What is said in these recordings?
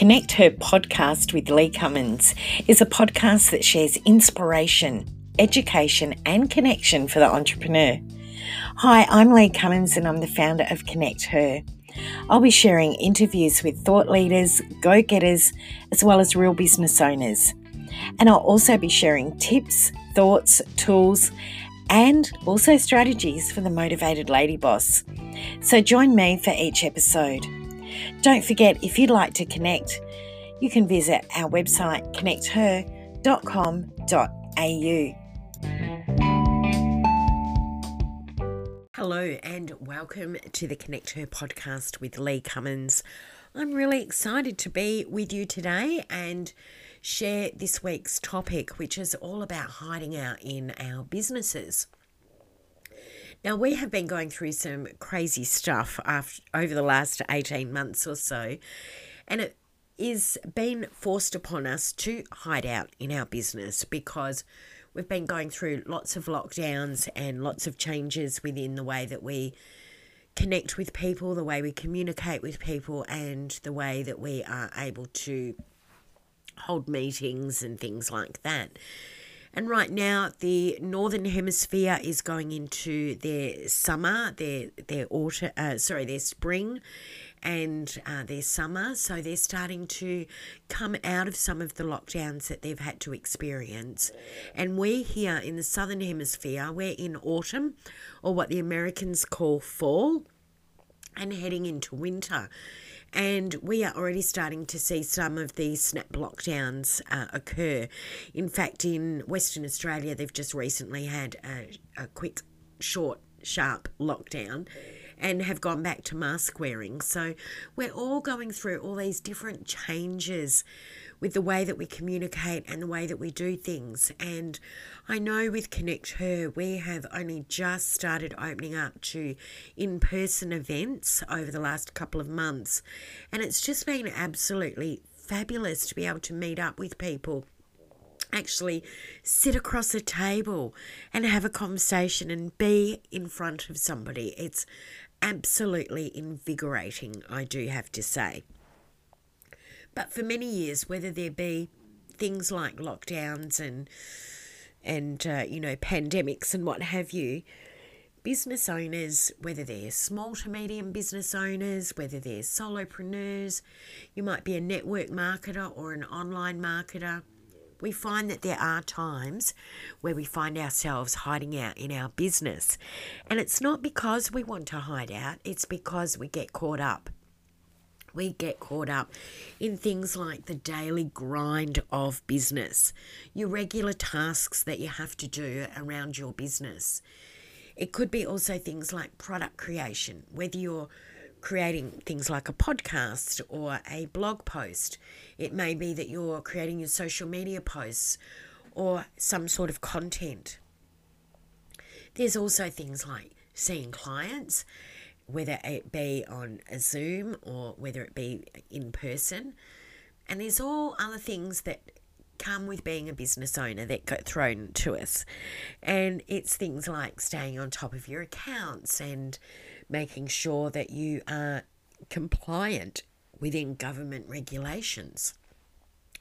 Connect Her podcast with Lee Cummins is a podcast that shares inspiration, education, and connection for the entrepreneur. Hi, I'm Lee Cummins and I'm the founder of Connect Her. I'll be sharing interviews with thought leaders, go getters, as well as real business owners. And I'll also be sharing tips, thoughts, tools, and also strategies for the motivated lady boss. So join me for each episode. Don't forget, if you'd like to connect, you can visit our website connecther.com.au. Hello, and welcome to the Connect Her podcast with Lee Cummins. I'm really excited to be with you today and share this week's topic, which is all about hiding out in our businesses. Now, we have been going through some crazy stuff after, over the last 18 months or so, and it is been forced upon us to hide out in our business because we've been going through lots of lockdowns and lots of changes within the way that we connect with people, the way we communicate with people, and the way that we are able to hold meetings and things like that. And right now, the northern hemisphere is going into their summer, their their autumn, uh, sorry, their spring, and uh, their summer. So they're starting to come out of some of the lockdowns that they've had to experience. And we're here in the southern hemisphere, we're in autumn, or what the Americans call fall, and heading into winter. And we are already starting to see some of these snap lockdowns uh, occur. In fact, in Western Australia, they've just recently had a, a quick, short, sharp lockdown and have gone back to mask wearing. So we're all going through all these different changes with the way that we communicate and the way that we do things. And I know with Connect Her, we have only just started opening up to in person events over the last couple of months. And it's just been absolutely fabulous to be able to meet up with people actually sit across a table and have a conversation and be in front of somebody. It's absolutely invigorating, I do have to say. But for many years, whether there be things like lockdowns and and uh, you know pandemics and what have you, business owners, whether they're small to medium business owners, whether they're solopreneurs, you might be a network marketer or an online marketer. We find that there are times where we find ourselves hiding out in our business. And it's not because we want to hide out, it's because we get caught up we get caught up in things like the daily grind of business, your regular tasks that you have to do around your business. It could be also things like product creation, whether you're creating things like a podcast or a blog post. It may be that you're creating your social media posts or some sort of content. There's also things like seeing clients whether it be on a Zoom or whether it be in person. And there's all other things that come with being a business owner that get thrown to us. And it's things like staying on top of your accounts and making sure that you are compliant within government regulations,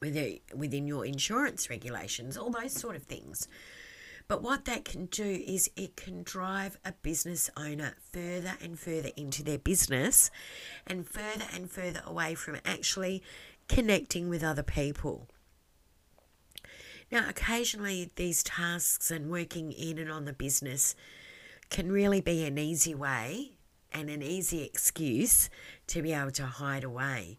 within your insurance regulations, all those sort of things. But what that can do is it can drive a business owner further and further into their business and further and further away from actually connecting with other people. Now, occasionally, these tasks and working in and on the business can really be an easy way and an easy excuse to be able to hide away.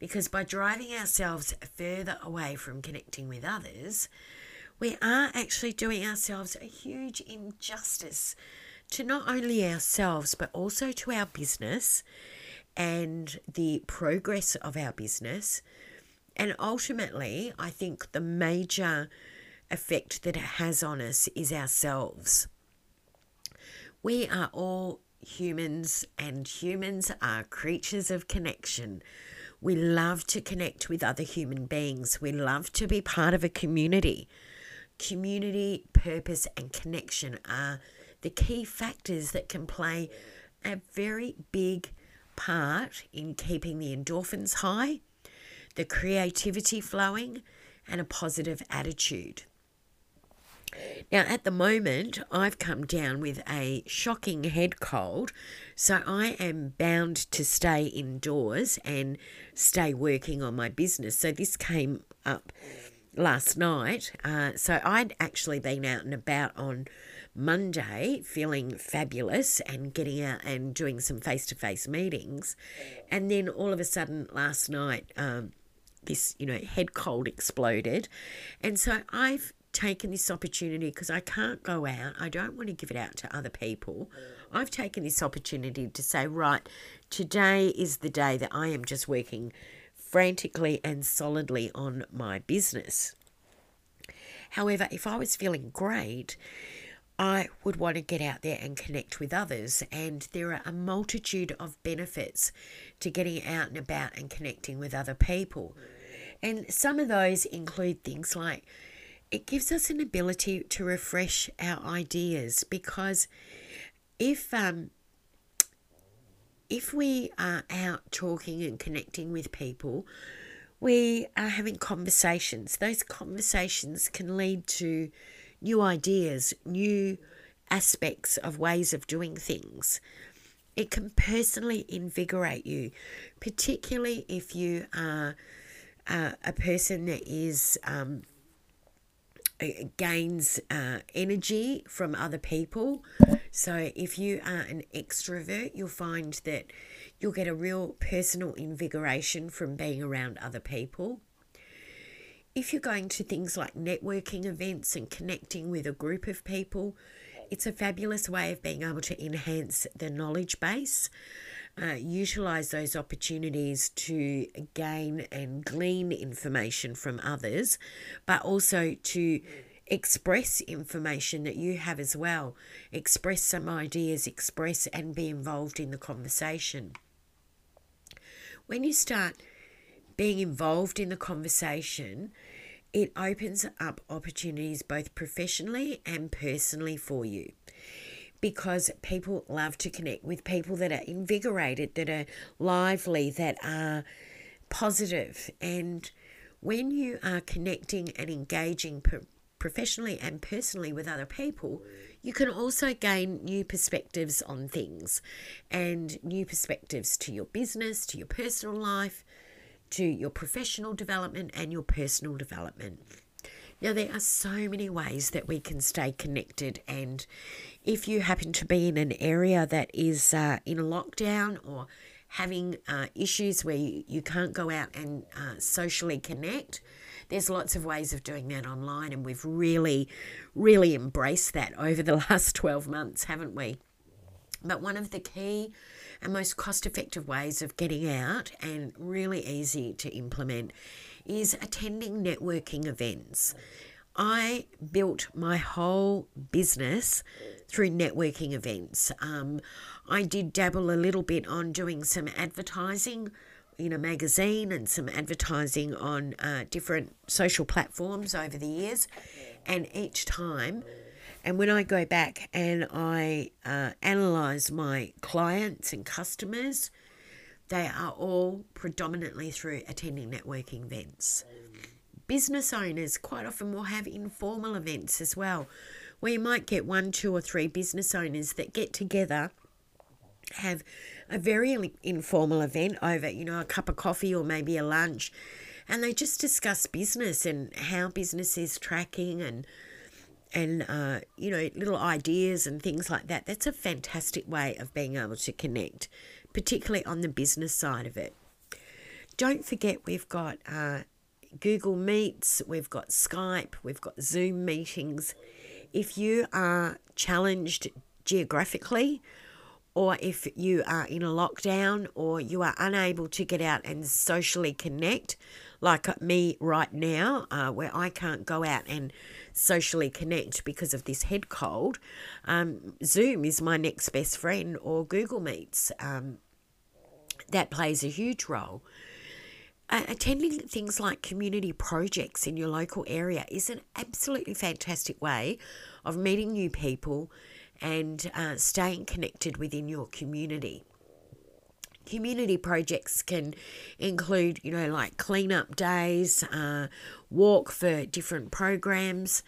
Because by driving ourselves further away from connecting with others, we are actually doing ourselves a huge injustice to not only ourselves but also to our business and the progress of our business. And ultimately, I think the major effect that it has on us is ourselves. We are all humans, and humans are creatures of connection. We love to connect with other human beings. We love to be part of a community. Community, purpose, and connection are the key factors that can play a very big part in keeping the endorphins high, the creativity flowing, and a positive attitude. Now, at the moment, I've come down with a shocking head cold, so I am bound to stay indoors and stay working on my business. So, this came up last night. Uh, so, I'd actually been out and about on Monday feeling fabulous and getting out and doing some face to face meetings. And then all of a sudden last night, um, this, you know, head cold exploded. And so I've taken this opportunity because I can't go out. I don't want to give it out to other people. I've taken this opportunity to say, right, today is the day that I am just working frantically and solidly on my business. However, if I was feeling great, I would want to get out there and connect with others. And there are a multitude of benefits to getting out and about and connecting with other people. And some of those include things like it gives us an ability to refresh our ideas because if um, if we are out talking and connecting with people, we are having conversations. Those conversations can lead to new ideas, new aspects of ways of doing things. It can personally invigorate you, particularly if you are uh, a person that is um, gains uh, energy from other people. So if you are an extrovert, you'll find that you'll get a real personal invigoration from being around other people if you're going to things like networking events and connecting with a group of people, it's a fabulous way of being able to enhance the knowledge base, uh, utilize those opportunities to gain and glean information from others, but also to express information that you have as well, express some ideas, express and be involved in the conversation. When you start being involved in the conversation, it opens up opportunities both professionally and personally for you because people love to connect with people that are invigorated, that are lively, that are positive. And when you are connecting and engaging professionally and personally with other people, you can also gain new perspectives on things and new perspectives to your business, to your personal life, to your professional development and your personal development. Now, there are so many ways that we can stay connected, and if you happen to be in an area that is uh, in a lockdown or having uh, issues where you, you can't go out and uh, socially connect, there's lots of ways of doing that online, and we've really, really embraced that over the last 12 months, haven't we? But one of the key and most cost effective ways of getting out and really easy to implement is attending networking events. I built my whole business through networking events. Um, I did dabble a little bit on doing some advertising in a magazine and some advertising on uh, different social platforms over the years. And each time and when I go back and I uh, analyze my clients and customers, they are all predominantly through attending networking events. Business owners quite often will have informal events as well, where you might get one, two, or three business owners that get together, have a very informal event over, you know, a cup of coffee or maybe a lunch, and they just discuss business and how business is tracking and and uh, you know little ideas and things like that that's a fantastic way of being able to connect particularly on the business side of it don't forget we've got uh, google meets we've got skype we've got zoom meetings if you are challenged geographically or if you are in a lockdown or you are unable to get out and socially connect like me right now uh, where i can't go out and socially connect because of this head cold, um, Zoom is my next best friend or Google Meets. Um, that plays a huge role. Attending things like community projects in your local area is an absolutely fantastic way of meeting new people and uh, staying connected within your community. Community projects can include, you know, like cleanup days, uh, walk for different programs.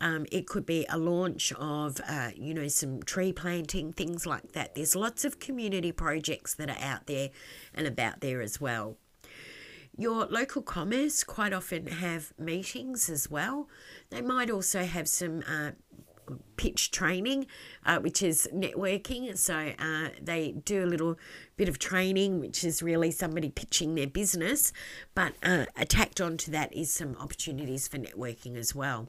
Um, it could be a launch of, uh, you know, some tree planting, things like that. There's lots of community projects that are out there and about there as well. Your local commerce quite often have meetings as well. They might also have some uh, pitch training, uh, which is networking. So uh, they do a little bit of training, which is really somebody pitching their business. But uh, tacked onto that is some opportunities for networking as well.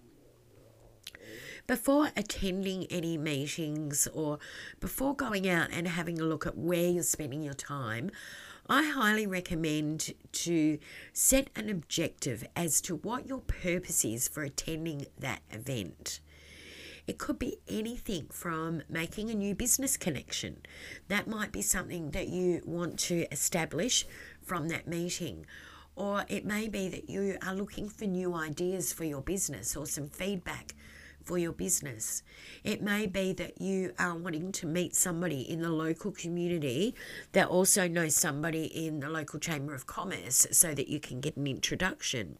Before attending any meetings or before going out and having a look at where you're spending your time, I highly recommend to set an objective as to what your purpose is for attending that event. It could be anything from making a new business connection. That might be something that you want to establish from that meeting. Or it may be that you are looking for new ideas for your business or some feedback for your business. It may be that you are wanting to meet somebody in the local community that also knows somebody in the local Chamber of Commerce so that you can get an introduction.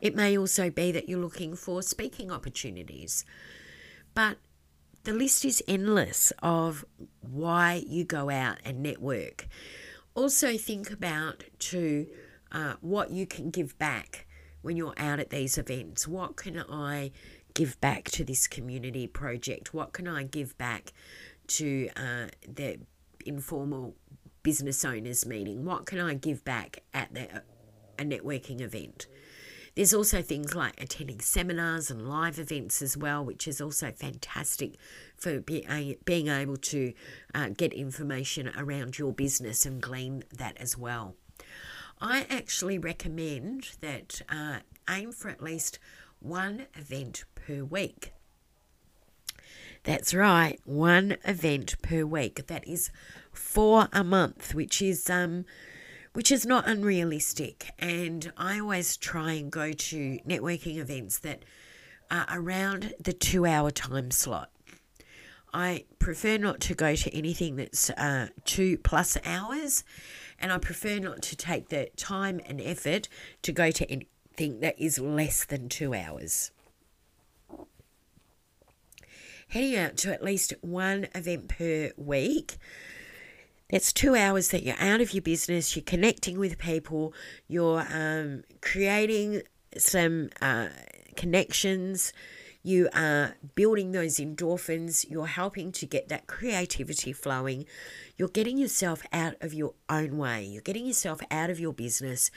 It may also be that you're looking for speaking opportunities. But the list is endless of why you go out and network. Also, think about to uh, what you can give back when you're out at these events. What can I give back to this community project? What can I give back to uh, the informal business owners meeting? What can I give back at the, a networking event? There's also things like attending seminars and live events as well, which is also fantastic for be, being able to uh, get information around your business and glean that as well. I actually recommend that uh, aim for at least one event per week. That's right, one event per week. That is four a month, which is um, which is not unrealistic. And I always try and go to networking events that are around the two hour time slot. I prefer not to go to anything that's uh, two plus hours, and I prefer not to take the time and effort to go to anything that is less than two hours. Heading out to at least one event per week that's two hours that you're out of your business, you're connecting with people, you're um, creating some uh, connections, you are building those endorphins, you're helping to get that creativity flowing, you're getting yourself out of your own way, you're getting yourself out of your business,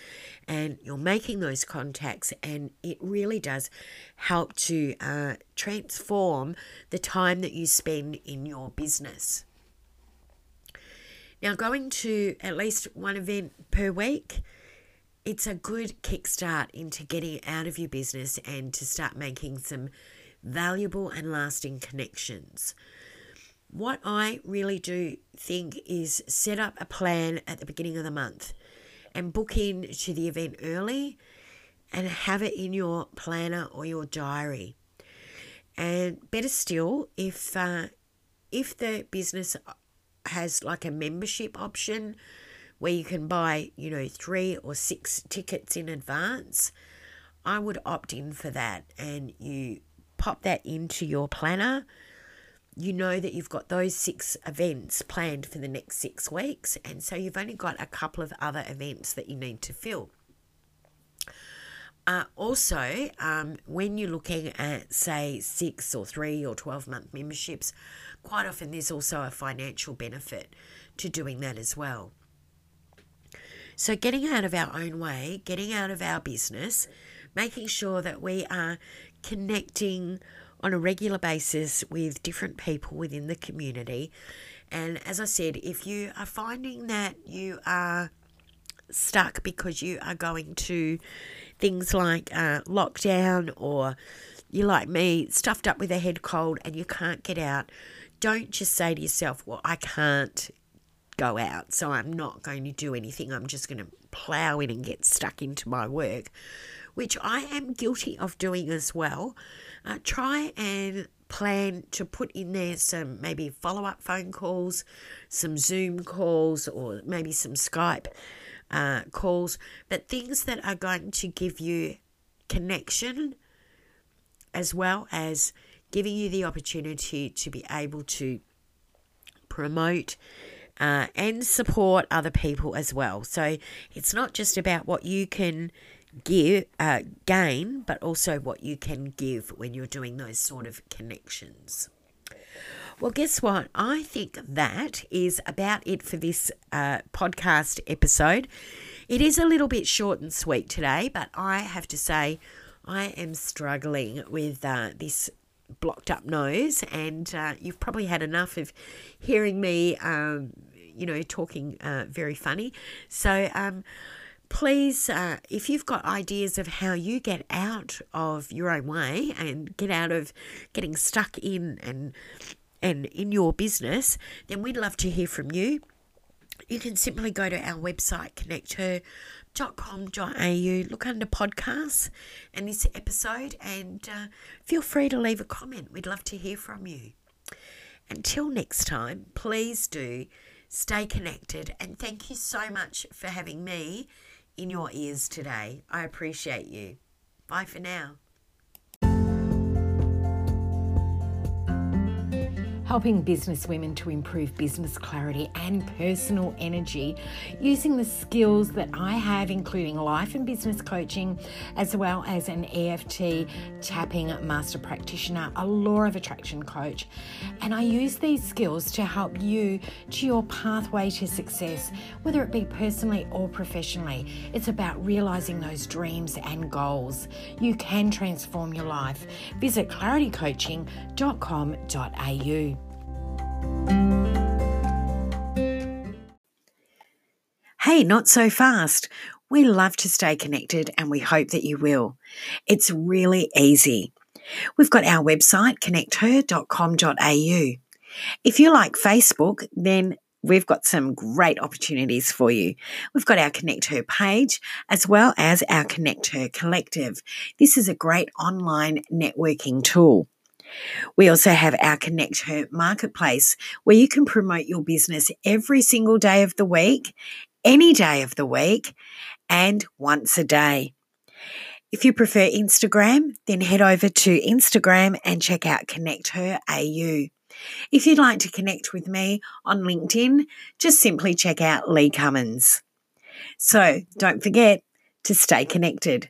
and you're making those contacts, and it really does help to uh, transform the time that you spend in your business. Now, going to at least one event per week, it's a good kickstart into getting out of your business and to start making some valuable and lasting connections. What I really do think is set up a plan at the beginning of the month and book in to the event early and have it in your planner or your diary. And better still, if uh, if the business has like a membership option where you can buy, you know, three or six tickets in advance. I would opt in for that and you pop that into your planner. You know that you've got those six events planned for the next six weeks, and so you've only got a couple of other events that you need to fill. Uh, also, um, when you're looking at, say, six or three or 12 month memberships, quite often there's also a financial benefit to doing that as well. So, getting out of our own way, getting out of our business, making sure that we are connecting on a regular basis with different people within the community. And as I said, if you are finding that you are stuck because you are going to things like uh, lockdown or you're like me, stuffed up with a head cold and you can't get out, don't just say to yourself, well, I can't go out, so I'm not going to do anything. I'm just going to plow in and get stuck into my work. which I am guilty of doing as well, uh, try and plan to put in there some maybe follow up phone calls, some Zoom calls, or maybe some Skype uh, calls, but things that are going to give you connection as well as giving you the opportunity to be able to promote uh, and support other people as well. So it's not just about what you can give uh, gain, but also what you can give when you're doing those sort of connections. Well, guess what? I think that is about it for this uh, podcast episode. It is a little bit short and sweet today, but I have to say, I am struggling with uh, this blocked up nose, and uh, you've probably had enough of hearing me, um, you know, talking uh, very funny. So, um, please, uh, if you've got ideas of how you get out of your own way and get out of getting stuck in and and in your business, then we'd love to hear from you. You can simply go to our website, connecther.com.au, look under podcasts and this episode, and uh, feel free to leave a comment. We'd love to hear from you. Until next time, please do stay connected and thank you so much for having me in your ears today. I appreciate you. Bye for now. Helping business women to improve business clarity and personal energy using the skills that I have, including life and business coaching, as well as an EFT tapping master practitioner, a law of attraction coach. And I use these skills to help you to your pathway to success, whether it be personally or professionally. It's about realizing those dreams and goals. You can transform your life. Visit claritycoaching.com.au. Hey, not so fast. We love to stay connected and we hope that you will. It's really easy. We've got our website, connecther.com.au. If you like Facebook, then we've got some great opportunities for you. We've got our Connect Her page as well as our Connect Her collective. This is a great online networking tool. We also have our Connect Her marketplace where you can promote your business every single day of the week, any day of the week, and once a day. If you prefer Instagram, then head over to Instagram and check out Connect Her AU. If you'd like to connect with me on LinkedIn, just simply check out Lee Cummins. So don't forget to stay connected.